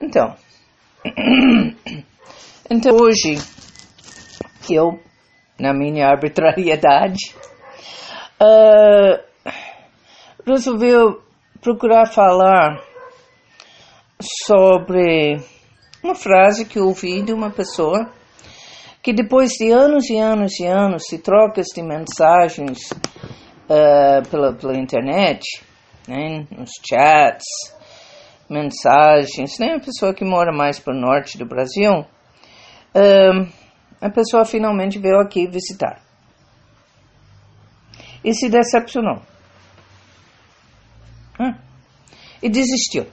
Então, então hoje eu, na minha arbitrariedade, uh, resolvi procurar falar sobre uma frase que ouvi de uma pessoa que depois de anos e anos e anos de trocas de mensagens uh, pela, pela internet, né, nos chats, mensagens, né, a pessoa que mora mais para o norte do Brasil, a pessoa finalmente veio aqui visitar. E se decepcionou. Hum. E desistiu.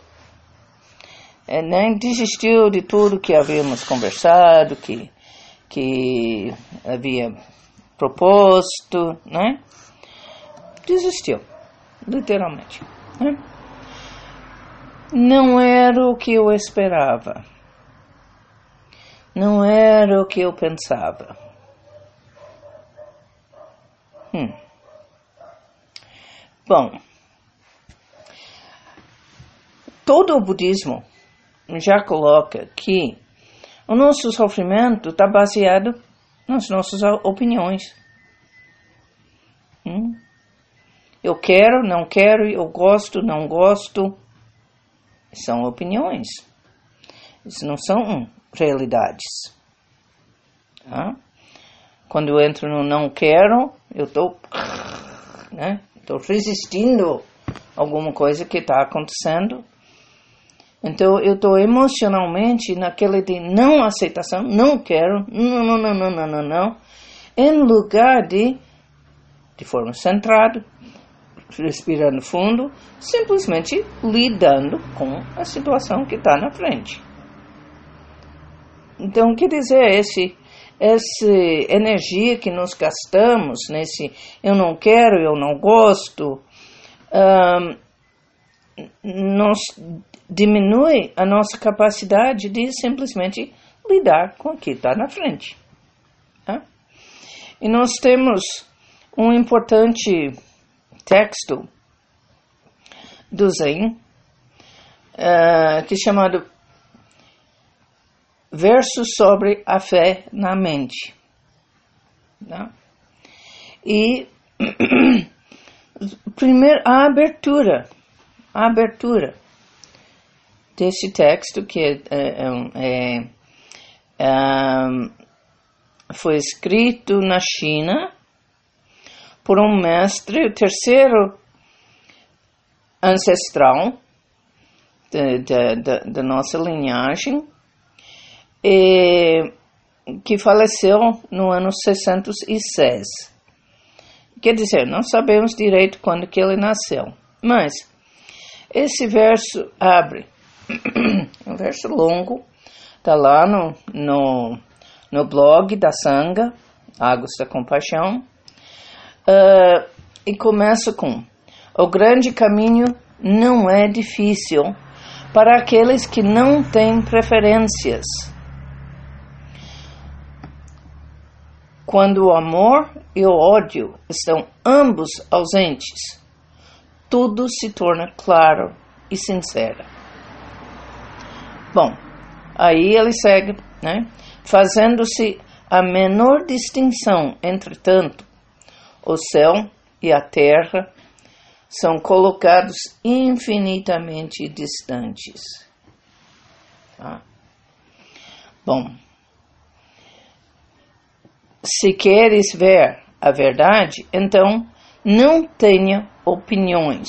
É, né? Desistiu de tudo que havíamos conversado, que, que havia proposto, né? Desistiu, literalmente. Né? Não era o que eu esperava. Não era o que eu pensava. Hum. Bom, todo o budismo já coloca que o nosso sofrimento está baseado nas nossas opiniões. Hum? Eu quero, não quero, eu gosto, não gosto. São opiniões. Isso não são realidades. Tá? Quando eu entro no não quero, eu estou né, tô resistindo alguma coisa que está acontecendo então eu estou emocionalmente naquele de não aceitação, não quero, não, não, não, não, não, não, não, em lugar de, de forma centrada, respirando fundo, simplesmente lidando com a situação que está na frente. Então, quer dizer, esse, essa energia que nós gastamos nesse eu não quero, eu não gosto, nós diminui a nossa capacidade de simplesmente lidar com o que está na frente. Tá? E nós temos um importante texto do Zen, uh, que é chamado Versos sobre a Fé na Mente. Tá? E primeiro a abertura, a abertura desse texto que é, é, é, é, foi escrito na China por um mestre, o terceiro ancestral da nossa linhagem, e, que faleceu no ano 606. Quer dizer, não sabemos direito quando que ele nasceu, mas esse verso abre um verso longo, tá lá no, no, no blog da Sanga, Águas da Compaixão, uh, e começa com: O grande caminho não é difícil para aqueles que não têm preferências. Quando o amor e o ódio estão ambos ausentes, tudo se torna claro e sincero. Bom, aí ele segue, né? Fazendo-se a menor distinção, entretanto, o céu e a terra são colocados infinitamente distantes. Tá? Bom, se queres ver a verdade, então não tenha opiniões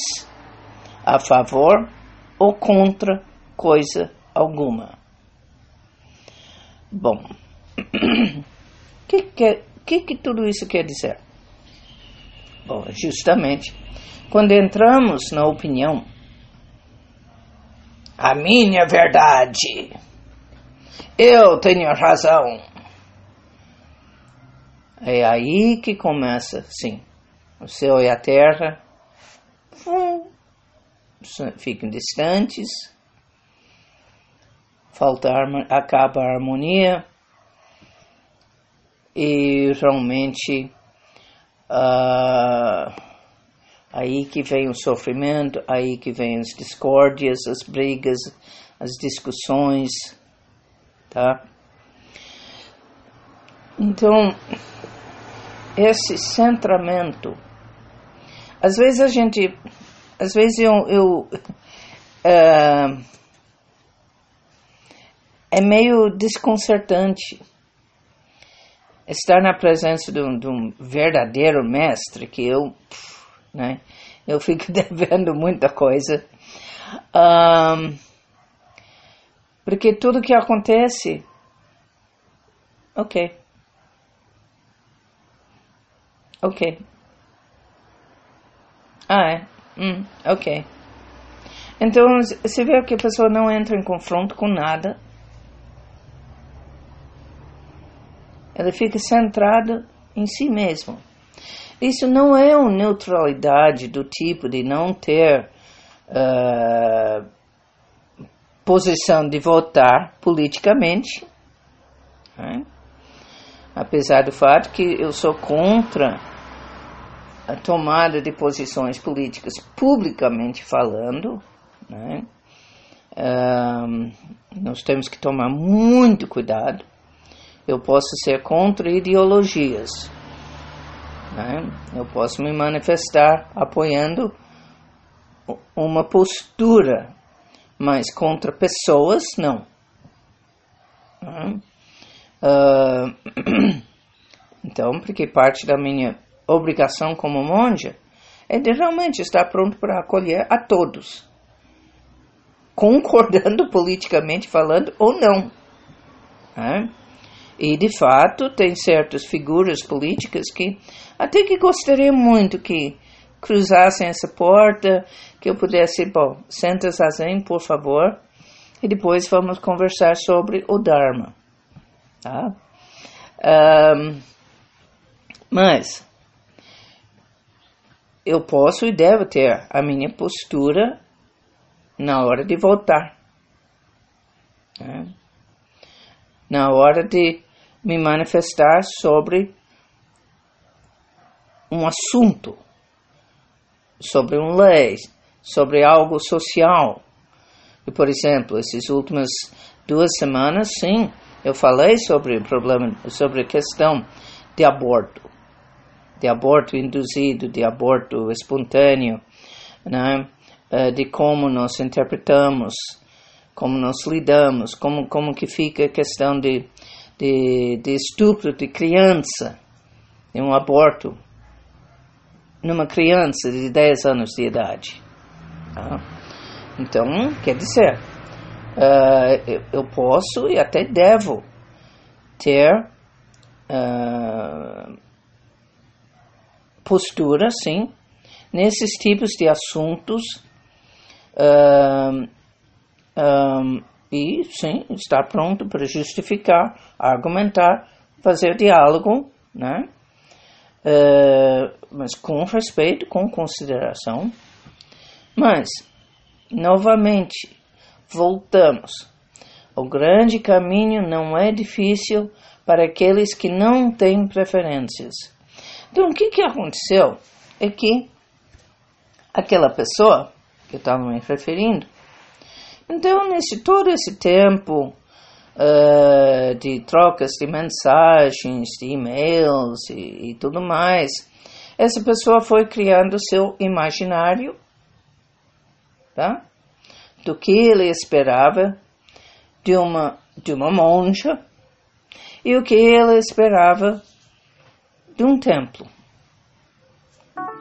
a favor ou contra coisa alguma. Bom, o que, que, que, que tudo isso quer dizer? Bom, justamente, quando entramos na opinião, a minha verdade, eu tenho razão. É aí que começa, sim, o céu e a terra hum, ficam distantes, falta acaba a harmonia e realmente uh, Aí que vem o sofrimento, aí que vem as discórdias, as brigas, as discussões, tá? Então, esse centramento, às vezes a gente, às vezes eu, eu uh, é meio desconcertante estar na presença de um, de um verdadeiro mestre que eu, né, eu fico devendo muita coisa. Um, porque tudo que acontece, ok. Ok. Ah, é? Hum, ok. Então, você vê que a pessoa não entra em confronto com nada. Ela fica centrada em si mesma. Isso não é uma neutralidade do tipo de não ter uh, posição de votar politicamente, né? apesar do fato que eu sou contra a tomada de posições políticas publicamente falando, né? uh, nós temos que tomar muito cuidado eu posso ser contra ideologias. Né? Eu posso me manifestar apoiando uma postura, mas contra pessoas, não. Né? Uh, então, porque parte da minha obrigação como monja é de realmente estar pronto para acolher a todos, concordando politicamente falando ou não. Né? E, de fato, tem certas figuras políticas que até que gostaria muito que cruzassem essa porta, que eu pudesse, bom, senta zazen, por favor, e depois vamos conversar sobre o Dharma. Tá? Um, mas eu posso e devo ter a minha postura na hora de votar. Né? Na hora de me manifestar sobre um assunto, sobre um lei, sobre algo social. E, por exemplo, essas últimas duas semanas, sim, eu falei sobre o problema, sobre a questão de aborto, de aborto induzido, de aborto espontâneo, né? Eh, de como nós interpretamos, como nós lidamos, como, como que fica a questão de de, de estupro de criança, de um aborto numa criança de 10 anos de idade. Tá? Então, quer dizer, uh, eu posso e até devo ter uh, postura, sim, nesses tipos de assuntos. Uh, um, e sim, estar pronto para justificar, argumentar, fazer diálogo, né? Uh, mas com respeito, com consideração. Mas, novamente, voltamos. O grande caminho não é difícil para aqueles que não têm preferências. Então, o que, que aconteceu é que aquela pessoa que eu estava me referindo então, nesse todo esse tempo uh, de trocas de mensagens, de e-mails e, e tudo mais, essa pessoa foi criando seu imaginário, tá? Do que ele esperava de uma de uma monja e o que ele esperava de um templo,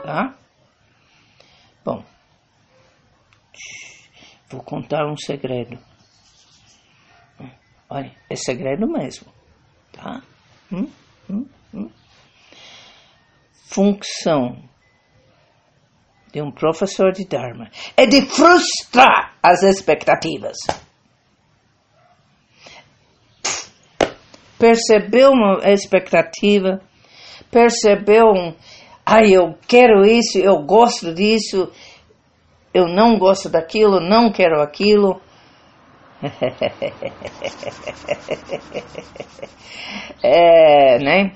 tá? Bom, Vou contar um segredo. Olha, é segredo mesmo, tá? Hum, hum, hum. Função de um professor de Dharma é de frustrar as expectativas. Percebeu uma expectativa, percebeu um, ai, eu quero isso, eu gosto disso, eu não gosto daquilo, não quero aquilo. é, né?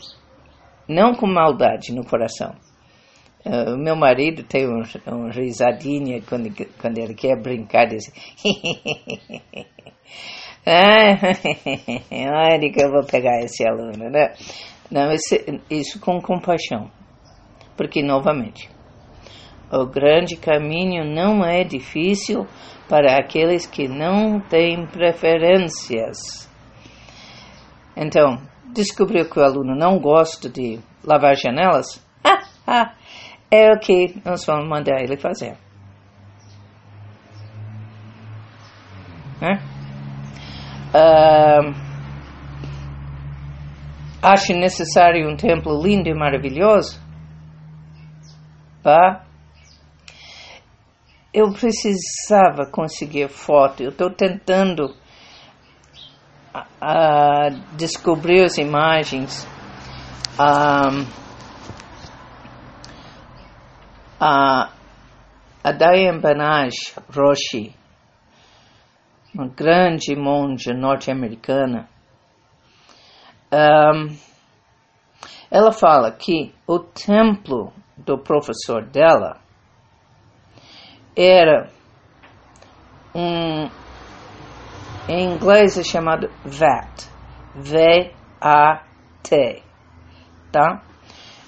Não com maldade no coração, Uh, meu marido tem um, um risadinha quando, quando ele quer brincar, diz olha que eu vou pegar esse aluno, né? Não, esse, isso com compaixão, porque novamente, o grande caminho não é difícil para aqueles que não têm preferências. Então, descobriu que o aluno não gosta de lavar janelas? é o que nós vamos mandar ele fazer. Né? Uh, acha necessário um templo lindo e maravilhoso? Vá. Eu precisava conseguir foto. Eu estou tentando uh, descobrir as imagens. Um, a, a Diane Banaj Roshi, uma grande monja norte-americana, ela fala que o templo do professor dela era um, em inglês é chamado VAT, V-A-T, tá?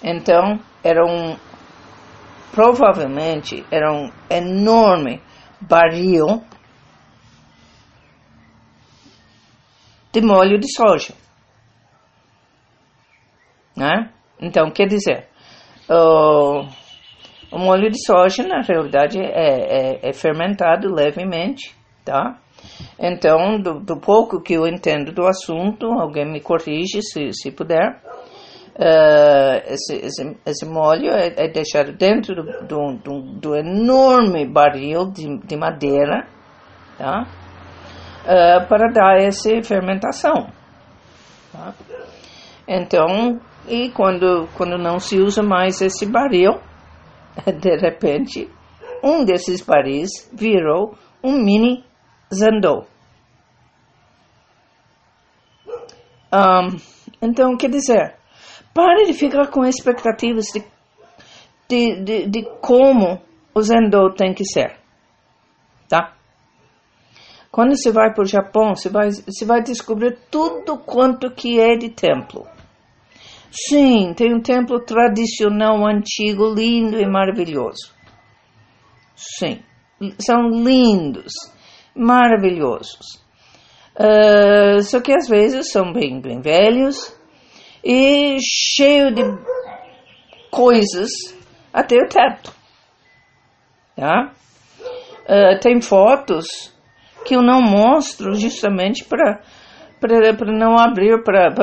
Então, era um, provavelmente era um enorme barril de molho de soja. Né? Então, quer dizer, o, o molho de soja, na realidade, é, é, é fermentado levemente, tá? Então, do, do, pouco que eu entendo do assunto, alguém me corrige se, se puder. Uh, esse, esse, esse molho é, é deixado dentro do, do, do, do enorme barril de, de madeira, tá? Uh, para dar essa fermentação. Tá? Então, e quando, quando não se usa mais esse barril, de repente, um desses barris virou um mini zandou. Um, então, quer dizer, Pare de ficar com expectativas de, de, de, de como o Zendo tem que ser. Tá? Quando você vai para o Japão, você vai, você vai descobrir tudo quanto que é de templo. Sim, tem um templo tradicional, antigo, lindo e maravilhoso. Sim, são lindos, maravilhosos. Uh, só que às vezes são bem, bem velhos, e cheio de coisas até o teto. Tá? Uh, tem fotos que eu não mostro justamente para para não abrir para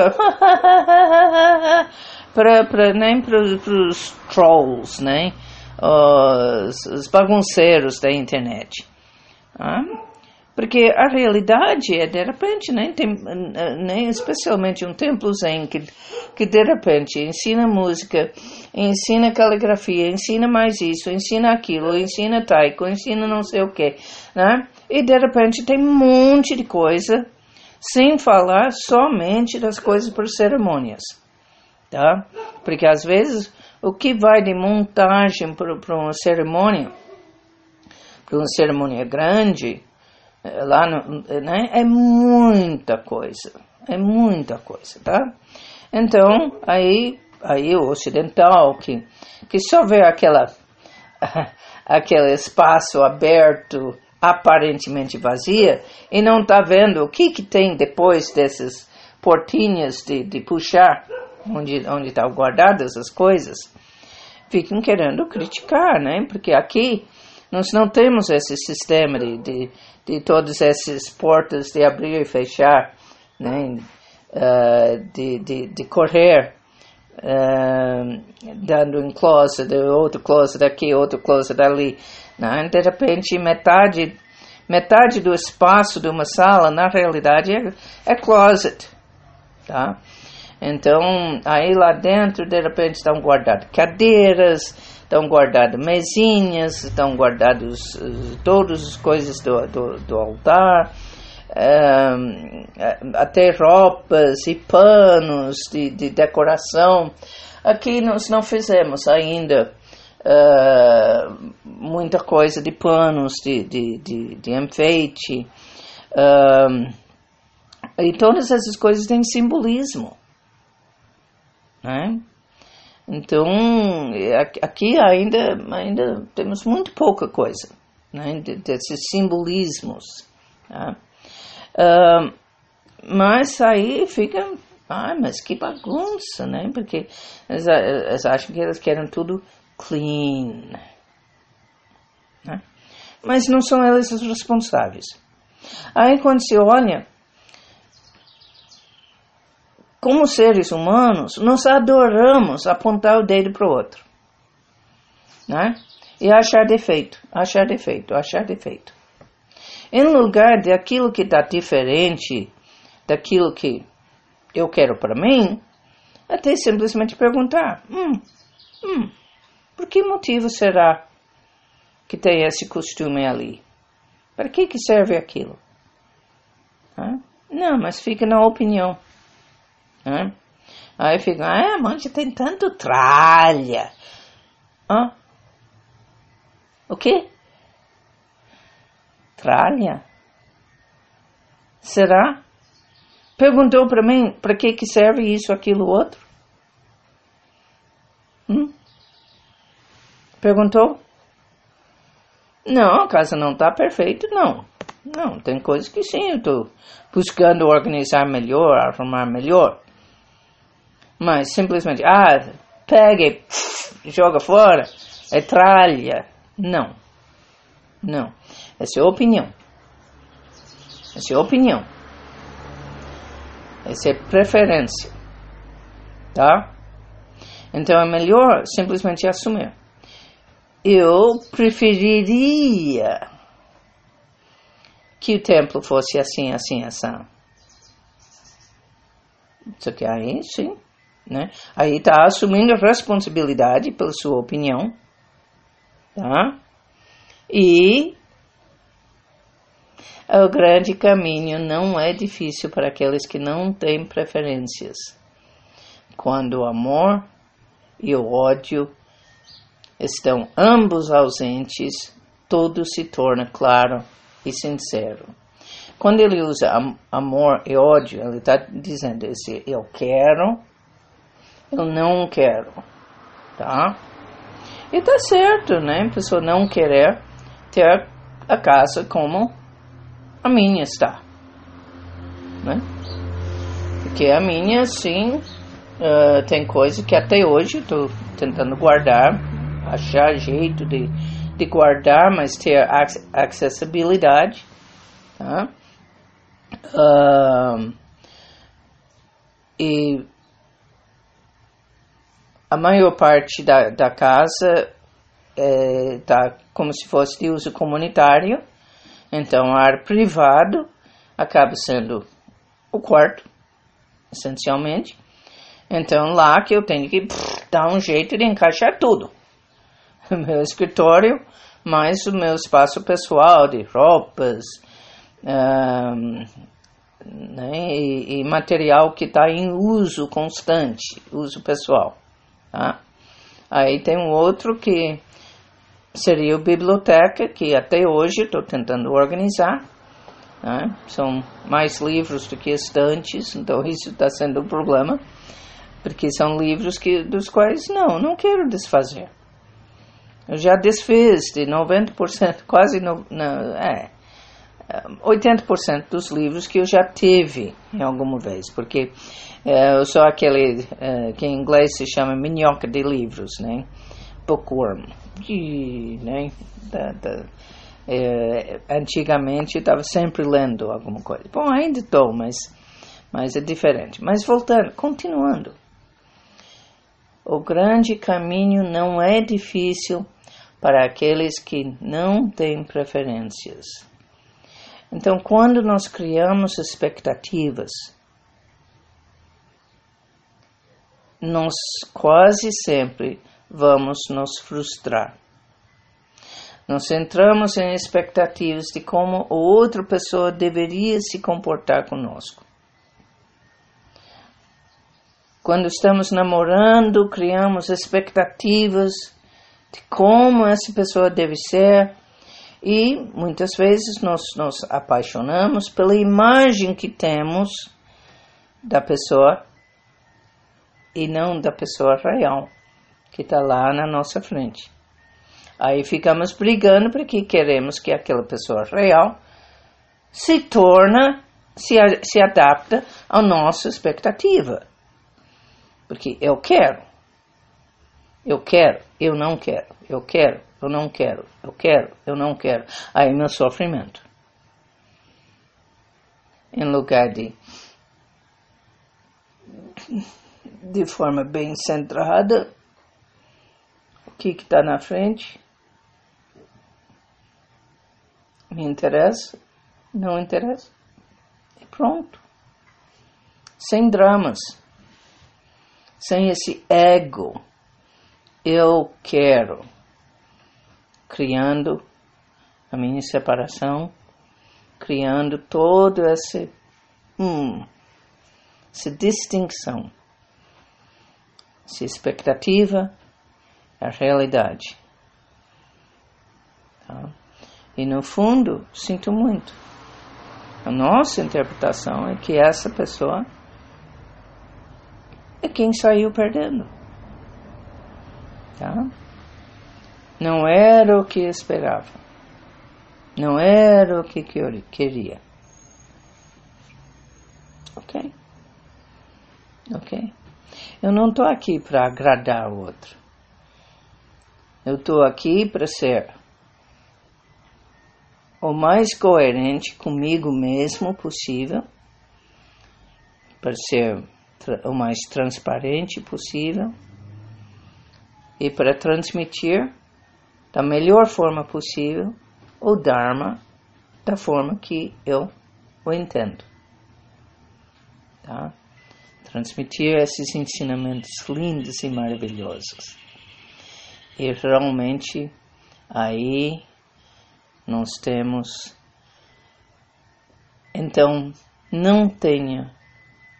para nem para os trolls, né? Os, os, bagunceiros da internet. Tá? Porque a realidade é, de repente, nem, tem, nem especialmente um templo zen que, que de repente ensina música, ensina caligrafia, ensina mais isso, ensina aquilo, ensina taiko, ensina não sei o que, né? E de repente tem um monte de coisa, sem falar somente das coisas por cerimônias, tá? Porque às vezes o que vai de montagem para uma cerimônia, para uma cerimônia grande, lá no, né, é muita coisa, é muita coisa, tá? Então, aí, aí o ocidental que, que só vê aquela, aquele espaço aberto, aparentemente vazia, e não está vendo o que, que tem depois dessas portinhas de, de puxar, onde onde estão guardadas as coisas, ficam querendo criticar, né? Porque aqui nós não temos esse sistema de, de, de todas essas portas de abrir e fechar, né? Uh, de, de, de correr, uh, dando um closet, outro closet aqui, outro closet ali. Né? De repente, metade, metade do espaço de uma sala, na realidade, é, é closet. Tá? Então, aí lá dentro, de repente, estão guardadas cadeiras, estão guardadas mesinhas, estão guardados uh, todas as coisas do, do, do altar, um, até roupas e panos de, de decoração. Aqui nós não fizemos ainda uh, muita coisa de panos, de, de, de, de enfeite. Uh, e todas essas coisas têm simbolismo. Né? Então, aqui ainda, ainda temos muito pouca coisa né, desses simbolismos. Uh, mas aí fica, ah, mas que bagunça, né? Porque eles, eles acham que eles querem tudo clean. Né? Mas não são eles os responsáveis. Aí quando se olha, como seres humanos, nós adoramos apontar o dedo para o outro. Né? E achar defeito, achar defeito, achar defeito. Em lugar de aquilo que está diferente daquilo que eu quero para mim, até simplesmente perguntar: hum, hum, por que motivo será que tem esse costume ali? Para que, que serve aquilo? Não, mas fica na opinião. Aí fica, ah, a mãe tem tanto tralha. Hã? O quê? Tralha? Será? Perguntou para mim para que, que serve isso, aquilo, outro? Hum? Perguntou? Não, a casa não está perfeita, não. Não, tem coisas que sim, estou buscando organizar melhor, arrumar melhor. Mas simplesmente, ah, pega e pff, joga fora, é tralha. Não. Não. Essa é opinião. Essa é opinião. Essa é preferência. Tá? Então é melhor simplesmente assumir. Eu preferiria que o templo fosse assim, assim, assim. Isso aqui aí, sim. Né? Aí está assumindo responsabilidade pela sua opinião. Tá? E o grande caminho não é difícil para aqueles que não têm preferências. Quando o amor e o ódio estão ambos ausentes, tudo se torna claro e sincero. Quando ele usa amor e ódio, ele está dizendo esse eu quero, eu não quero, tá? E tá certo, né? A pessoa não querer ter a casa como a minha está, né? Porque a minha, sim, uh, tem coisa que até hoje estou tentando guardar, achar jeito de, de guardar, mas ter acessibilidade, tá? E a maior parte da, da casa é, tá como se fosse de uso comunitário, então ar privado acaba sendo o quarto, essencialmente. Então lá que eu tenho que pff, dar um jeito de encaixar tudo. O meu escritório, mais o meu espaço pessoal de roupas um, né, e, e, material que está em uso constante, uso pessoal. Tá? Aí tem um outro que seria a biblioteca, que até hoje estou tentando organizar. Né? São mais livros do que estantes, então isso está sendo um problema, porque são livros que, dos quais não, não quero desfazer. Eu já desfiz de 90%, quase no, no, é, 80% dos livros que eu já tive em alguma vez, porque é, eu sou aquele é, que em inglês se chama minhoca de livros, né? Bookworm. E, né, da, da, é, antigamente estava sempre lendo alguma coisa. Bom, ainda estou, mas, mas é diferente. Mas voltando, continuando. O grande caminho não é difícil para aqueles que não têm preferências. Então, quando nós criamos expectativas, nós quase sempre vamos nos frustrar. Nós entramos em expectativas de como outra pessoa deveria se comportar conosco. Quando estamos namorando, criamos expectativas como essa pessoa deve ser. E muitas vezes nós nos apaixonamos pela imagem que temos da pessoa e não da pessoa real que está lá na nossa frente. Aí ficamos brigando porque queremos que aquela pessoa real se torna, se, se adapta à nossa expectativa. Porque eu quero, eu quero, eu não quero, eu quero, eu não quero, eu quero, eu não quero. Aí meu sofrimento. Em lugar de de forma bem centrada, o que está na frente me interessa, não interessa, e pronto. Sem dramas, sem esse ego, eu quero, criando a minha separação, criando todo esse, hum, essa distinção, essa expectativa, a realidade. Tá? E no fundo, sinto muito. A nossa interpretação é que essa pessoa é quem saiu perdendo. Tá? Não era o que esperava. Não era o que queria. Ok? Ok? Eu não estou aqui para agradar o outro. Eu estou aqui para ser o mais coerente comigo mesmo possível, para ser o mais transparente possível e para transmitir da melhor forma possível o Dharma da forma que eu o entendo. Tá? Transmitir esses ensinamentos lindos e maravilhosos. E realmente aí nós temos. Então, não tenha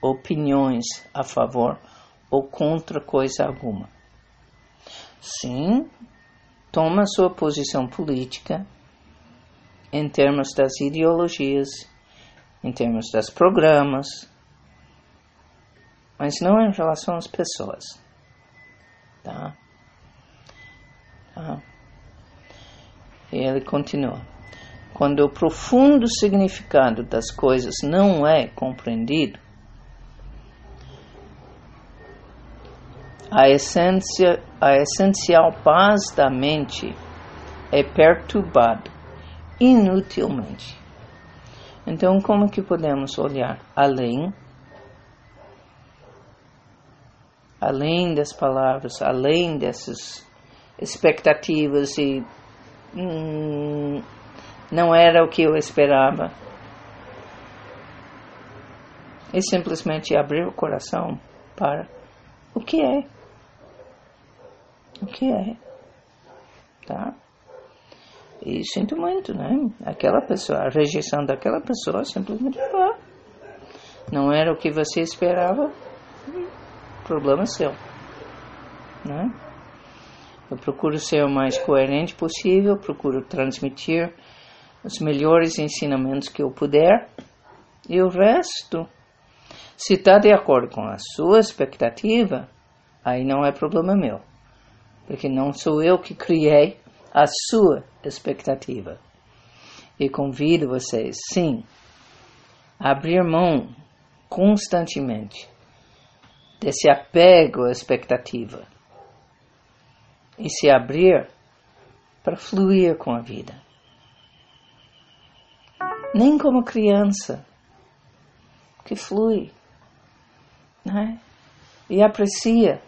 opiniões a favor ou contra coisa alguma. Sim, toma sua posição política em termos das ideologias, em termos dos programas, mas não em relação às pessoas. Tá? tá? E ele continua. Quando o profundo significado das coisas não é compreendido, a essência, a essencial paz da mente é perturbada inutilmente. Então, como que podemos olhar além, além das palavras, além dessas expectativas e hum, não era o que eu esperava. E simplesmente abrir o coração para o que é. O que é. Tá? E sinto muito, né? Aquela pessoa, a rejeição daquela pessoa simplesmente ah, não era o que você esperava, problema seu, né? Eu procuro ser o mais coerente possível, procuro transmitir os melhores ensinamentos que eu puder e o resto, se está de acordo com a sua expectativa, aí não é problema meu, porque não sou eu que criei a sua expectativa. E convido vocês, sim, a abrir mão constantemente desse apego à expectativa e se abrir para fluir com a vida. Nem como criança que flui né? e aprecia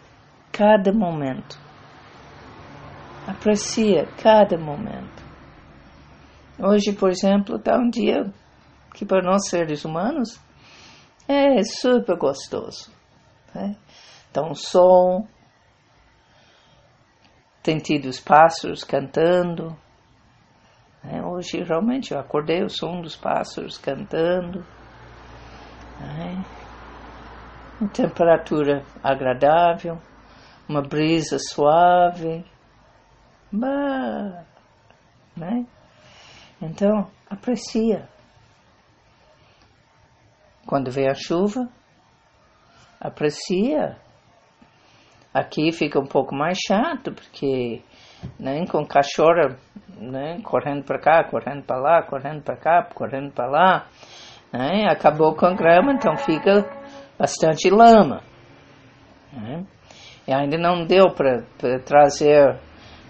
cada momento. Aprecia cada momento. Hoje, por exemplo, está um dia que para nós seres humanos é super gostoso. Né? Está um sol, tem tido os pássaros cantando. Né? Hoje realmente eu acordei o som dos pássaros cantando. Né? Uma temperatura agradável, uma brisa suave. Bah, né? Então, aprecia. Quando vem a chuva, aprecia. Aqui fica um pouco mais chato, porque né, com cachorro né, correndo para cá, correndo para lá, correndo para cá, correndo para lá. Né, acabou com a grama, então fica bastante lama. Né, e ainda não deu para trazer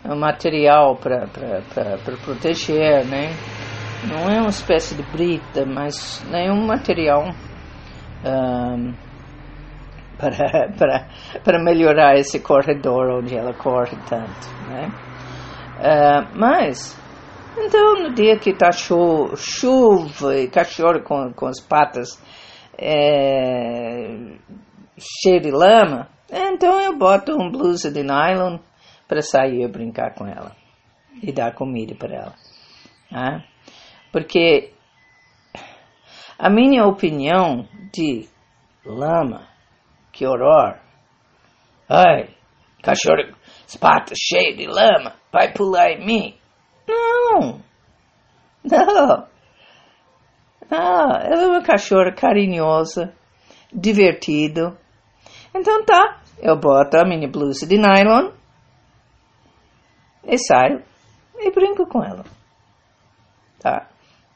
material para proteger, né? Não é uma espécie de brita, mas nenhum material um, para, para, para melhorar esse corredor onde ela corre tanto, né? Uh, mas, então no dia que chu chuva e cachorro com, com as patas é, cheio de lama, então eu boto um blusa de nylon para sair e brincar com ela e dar comida para ela. Tá? Porque a minha opinião de lama, que horror, ai, cachorro, patas cheio de lama, vai pular em mim. Não, não, não, ela é uma cachorra carinhosa, divertido. Então tá, eu boto a minha blusa de nylon e saio e brinco com ela. Tá?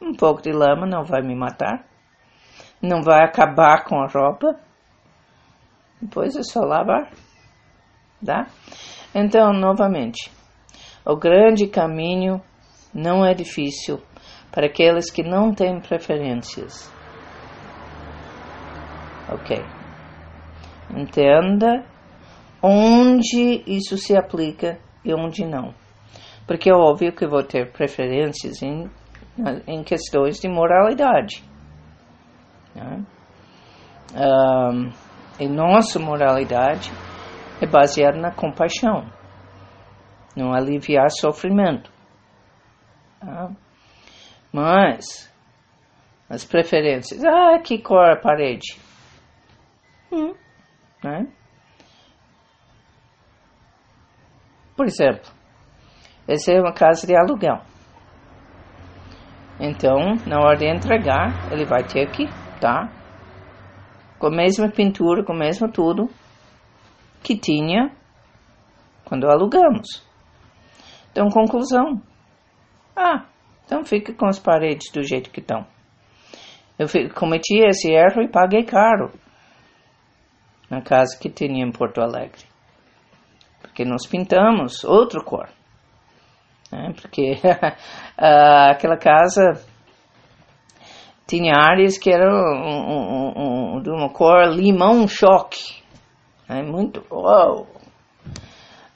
Um pouco de lama não vai me matar, não vai acabar com a roupa. Depois é só lavar. Tá? Então, novamente, o grande caminho não é difícil para aqueles que não têm preferências. Ok. Entenda onde isso se aplica e onde não. Porque é óbvio que vou ter preferências em, em questões de moralidade. Né? Um, e nossa moralidade é baseada na compaixão, não aliviar sofrimento. Tá? Mas as preferências, ah, que cor a parede? Hum, né? Por exemplo, essa é uma casa de aluguel. Então, na hora de entregar, ele vai ter que tá com a mesma pintura, com o mesmo tudo que tinha quando alugamos. Então, conclusão. Ah, então fica com as paredes do jeito que estão. Eu cometi esse erro e paguei caro na casa que tinha em Porto Alegre porque nós pintamos outra cor. Né? Porque aquela casa tinha áreas que eram um, um, um, de uma cor limão choque. Né? Muito. Uau!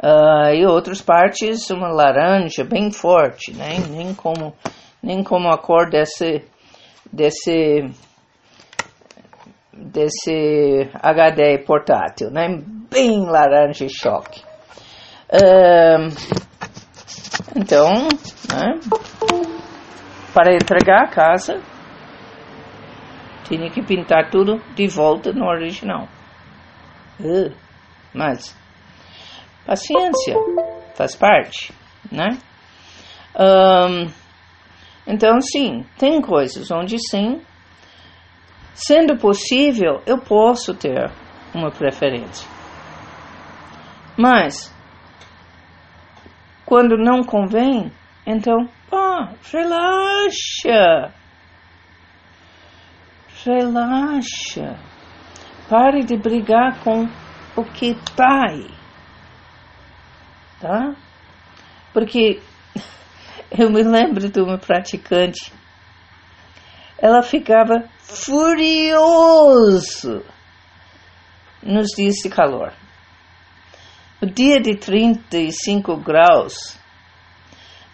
Uh, e outras partes uma laranja bem forte, né? nem como nem como a cor desse desse desse HD portátil, né? Bem laranja e choque então, né, para entregar a casa, tinha que pintar tudo de volta no original. Uh, mas, paciência, faz parte, né? Um, então, sim, tem coisas onde sim, sendo possível, eu posso ter uma preferência. Mas, quando não convém, então, relaxa. Relaxa. Pare de brigar com o que tá aí. Tá? Porque eu me lembro de uma praticante. Ela ficava furioso nos dias de calor. O dia de 35 graus,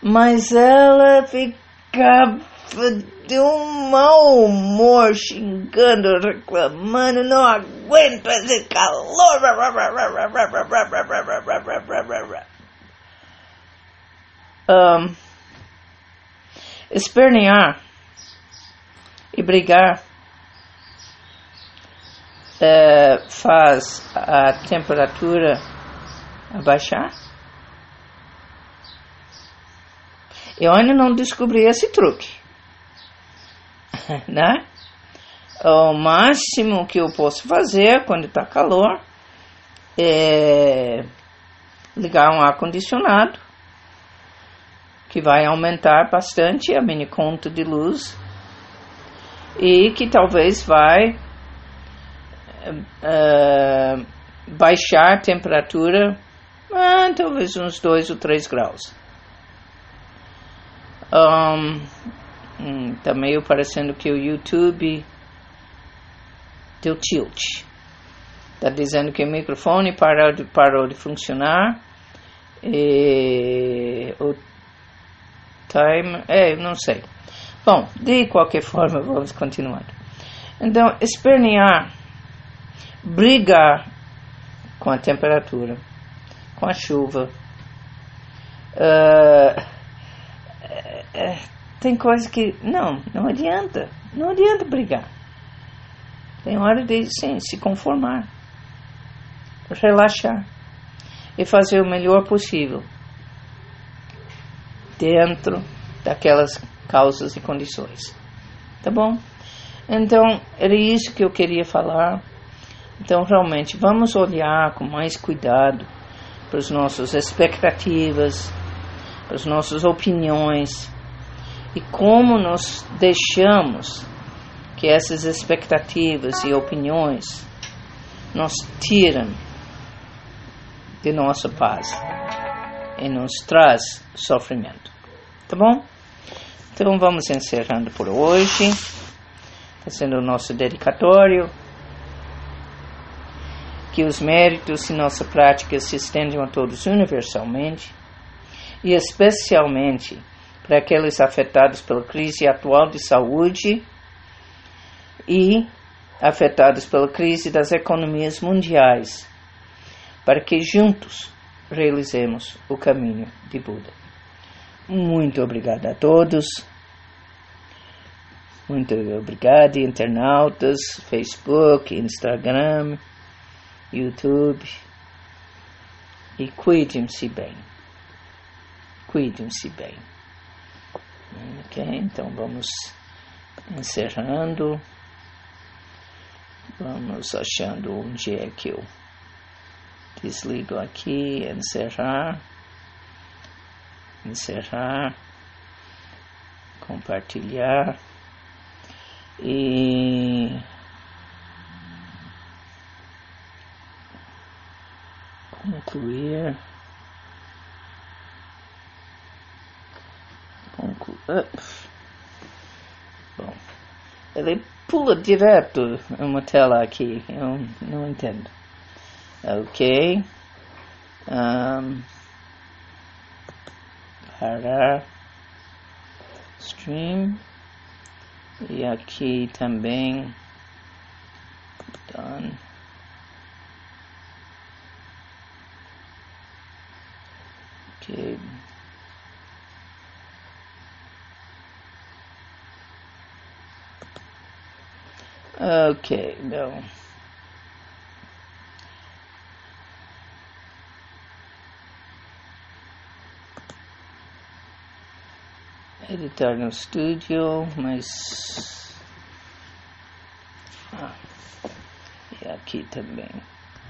mas ela ficava de um mau humor, xingando, reclamando, não aguento esse calor. Um, espernear e brigar uh, faz a temperatura abaixar? Eu ainda não descobri esse truque, né? O máximo que eu posso fazer quando está calor é ligar um ar-condicionado, que vai aumentar bastante a minha conta de luz e que talvez vai uh, baixar a temperatura ah, talvez uns 2 ou 3 graus. Um, tá meio parecendo que o YouTube deu tilt. Tá dizendo que o microfone parou de, parou de funcionar. E o time. É, não sei. Bom, de qualquer forma, vamos continuar. Então, espernear, brigar com a temperatura, com a chuva. Uh, tem coisa que. Não, não adianta. Não adianta brigar. Tem hora de, sim, se conformar, relaxar e fazer o melhor possível dentro daquelas causas e condições. Tá bom? Então, era isso que eu queria falar. Então, realmente, vamos olhar com mais cuidado para as nossas expectativas, para as nossas opiniões e como nós deixamos que essas expectativas e opiniões nos tiram de nossa paz e nos traz sofrimento. Tá bom? Então vamos encerrando por hoje, fazendo o nosso dedicatório. Que os méritos e nossa prática se estendam a todos universalmente e especialmente para aqueles afetados pela crise atual de saúde e afetados pela crise das economias mundiais, para que juntos realizemos o caminho de Buda. Muito obrigado a todos. Muito obrigado, internautas, Facebook, Instagram, YouTube. E cuidem-se bem. Cuidem-se bem. Ok? Então vamos encerrando. Vamos achando onde é que eu desligo aqui, encerrar, encerrar, compartilhar e Concluir. Bom, ele pula direto uma tela aqui, eu não entendo. Ok. Um, parar. Stream. E aqui também. Okay, no. Editar no estúdio, mas. Ah, e aqui também.